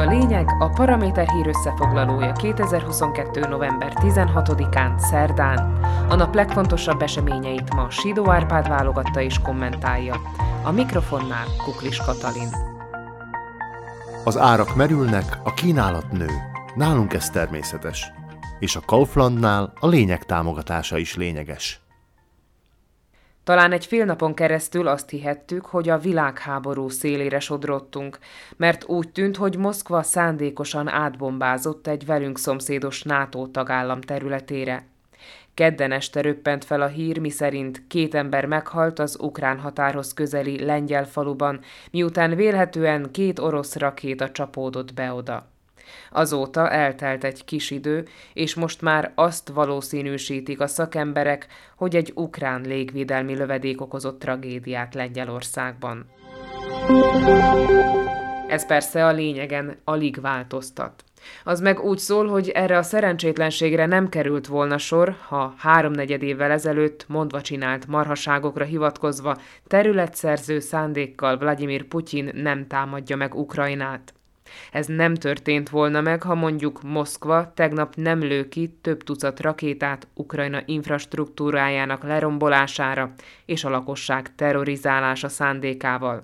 a lényeg, a Paraméter hír összefoglalója 2022. november 16-án, szerdán. A nap legfontosabb eseményeit ma Sidó Árpád válogatta és kommentálja. A mikrofonnál Kuklis Katalin. Az árak merülnek, a kínálat nő. Nálunk ez természetes. És a Kauflandnál a lényeg támogatása is lényeges. Talán egy fél napon keresztül azt hihettük, hogy a világháború szélére sodrottunk, mert úgy tűnt, hogy Moszkva szándékosan átbombázott egy velünk szomszédos NATO tagállam területére. Kedden este röppent fel a hír, miszerint két ember meghalt az ukrán határhoz közeli lengyel faluban, miután vélhetően két orosz rakéta csapódott be oda. Azóta eltelt egy kis idő, és most már azt valószínűsítik a szakemberek, hogy egy ukrán légvédelmi lövedék okozott tragédiát Lengyelországban. Ez persze a lényegen alig változtat. Az meg úgy szól, hogy erre a szerencsétlenségre nem került volna sor, ha háromnegyed évvel ezelőtt mondva csinált marhaságokra hivatkozva területszerző szándékkal Vladimir Putyin nem támadja meg Ukrajnát. Ez nem történt volna meg, ha mondjuk Moszkva tegnap nem lő ki több tucat rakétát Ukrajna infrastruktúrájának lerombolására és a lakosság terrorizálása szándékával.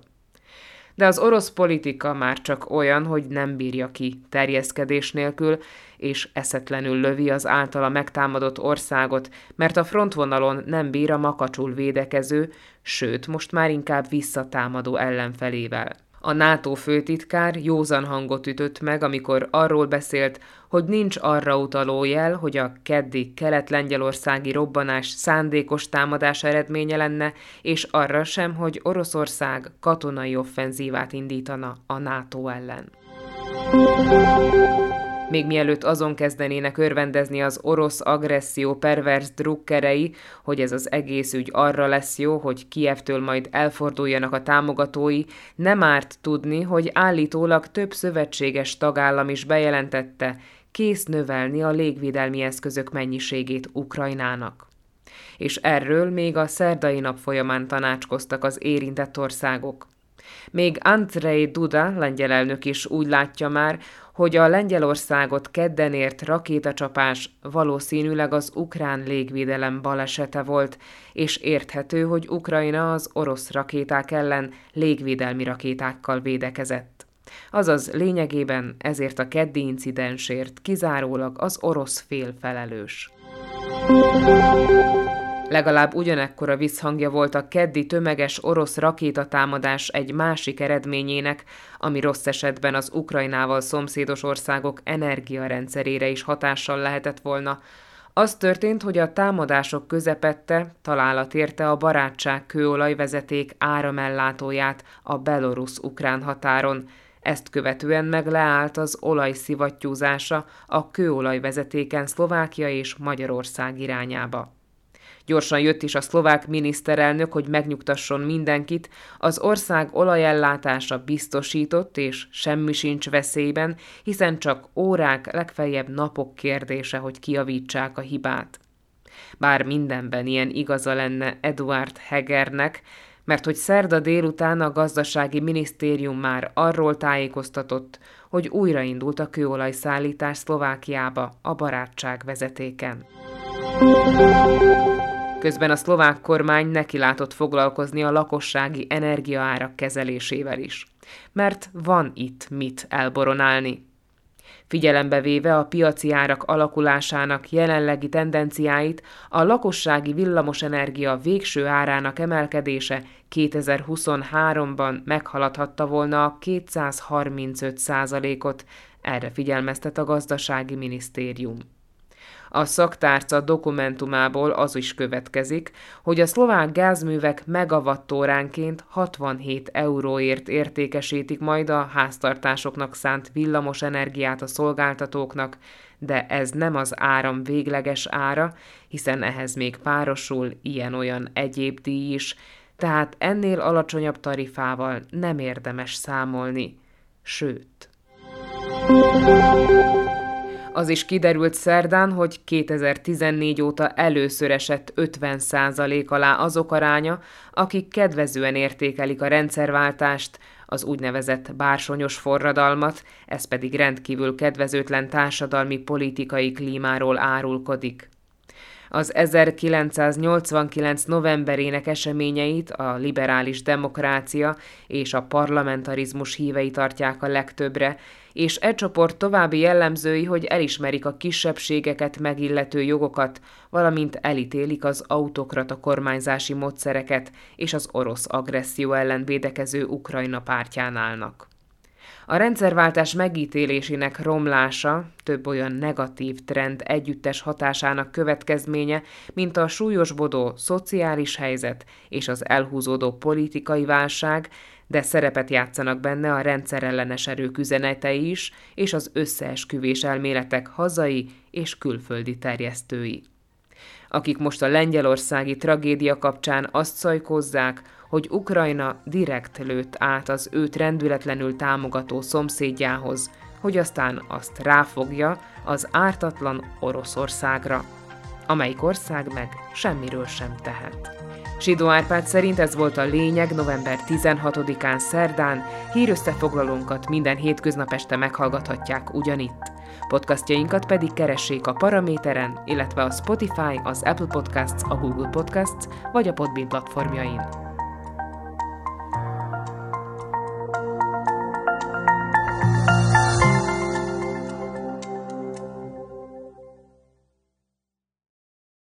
De az orosz politika már csak olyan, hogy nem bírja ki terjeszkedés nélkül, és eszetlenül lövi az általa megtámadott országot, mert a frontvonalon nem bír a makacsul védekező, sőt, most már inkább visszatámadó ellenfelével. A NATO főtitkár józan hangot ütött meg, amikor arról beszélt, hogy nincs arra utaló jel, hogy a keddi kelet-lengyelországi robbanás szándékos támadás eredménye lenne, és arra sem, hogy Oroszország katonai offenzívát indítana a NATO ellen. Még mielőtt azon kezdenének örvendezni az orosz agresszió pervers drukkerei, hogy ez az egész ügy arra lesz jó, hogy Kievtől majd elforduljanak a támogatói, nem árt tudni, hogy állítólag több szövetséges tagállam is bejelentette, kész növelni a légvédelmi eszközök mennyiségét Ukrajnának. És erről még a szerdai nap folyamán tanácskoztak az érintett országok. Még Andrei Duda, lengyel elnök is úgy látja már, hogy a Lengyelországot kedden ért rakétacsapás valószínűleg az ukrán légvédelem balesete volt, és érthető, hogy Ukrajna az orosz rakéták ellen légvédelmi rakétákkal védekezett. Azaz lényegében ezért a keddi incidensért kizárólag az orosz fél felelős. Legalább ugyanekkora visszhangja volt a keddi tömeges orosz rakétatámadás egy másik eredményének, ami rossz esetben az Ukrajnával szomszédos országok energiarendszerére is hatással lehetett volna. Az történt, hogy a támadások közepette találat érte a barátság kőolajvezeték áramellátóját a belorusz-ukrán határon, ezt követően meg leállt az olaj szivattyúzása a kőolajvezetéken Szlovákia és Magyarország irányába. Gyorsan jött is a szlovák miniszterelnök, hogy megnyugtasson mindenkit, az ország olajellátása biztosított, és semmi sincs veszélyben, hiszen csak órák, legfeljebb napok kérdése, hogy kiavítsák a hibát. Bár mindenben ilyen igaza lenne Eduard Hegernek, mert hogy szerda délután a gazdasági minisztérium már arról tájékoztatott, hogy újraindult a kőolajszállítás Szlovákiába a barátság vezetéken. Közben a szlovák kormány neki látott foglalkozni a lakossági energiaárak kezelésével is. Mert van itt mit elboronálni. Figyelembe véve a piaci árak alakulásának jelenlegi tendenciáit, a lakossági villamosenergia végső árának emelkedése 2023-ban meghaladhatta volna a 235% ot erre figyelmeztet a gazdasági minisztérium. A szaktárca dokumentumából az is következik, hogy a szlovák gázművek megawattóránként 67 euróért értékesítik majd a háztartásoknak szánt villamos energiát a szolgáltatóknak, de ez nem az áram végleges ára, hiszen ehhez még párosul ilyen-olyan egyéb díj is, tehát ennél alacsonyabb tarifával nem érdemes számolni. Sőt. Az is kiderült szerdán, hogy 2014 óta először esett 50% alá azok aránya, akik kedvezően értékelik a rendszerváltást, az úgynevezett bársonyos forradalmat, ez pedig rendkívül kedvezőtlen társadalmi politikai klímáról árulkodik. Az 1989. novemberének eseményeit a liberális demokrácia és a parlamentarizmus hívei tartják a legtöbbre, és e csoport további jellemzői, hogy elismerik a kisebbségeket megillető jogokat, valamint elítélik az autokrata kormányzási módszereket és az orosz agresszió ellen védekező Ukrajna pártján állnak. A rendszerváltás megítélésének romlása több olyan negatív trend együttes hatásának következménye, mint a súlyosbodó szociális helyzet és az elhúzódó politikai válság, de szerepet játszanak benne a rendszerellenes erők üzenetei is, és az összeesküvés elméletek hazai és külföldi terjesztői. Akik most a lengyelországi tragédia kapcsán azt szajkozzák, hogy Ukrajna direkt lőtt át az őt rendületlenül támogató szomszédjához, hogy aztán azt ráfogja az ártatlan Oroszországra, amelyik ország meg semmiről sem tehet. Sidó Árpád szerint ez volt a lényeg november 16-án szerdán, hírösszefoglalónkat minden hétköznap este meghallgathatják ugyanitt. Podcastjainkat pedig keressék a Paraméteren, illetve a Spotify, az Apple Podcasts, a Google Podcasts vagy a Podbean platformjain.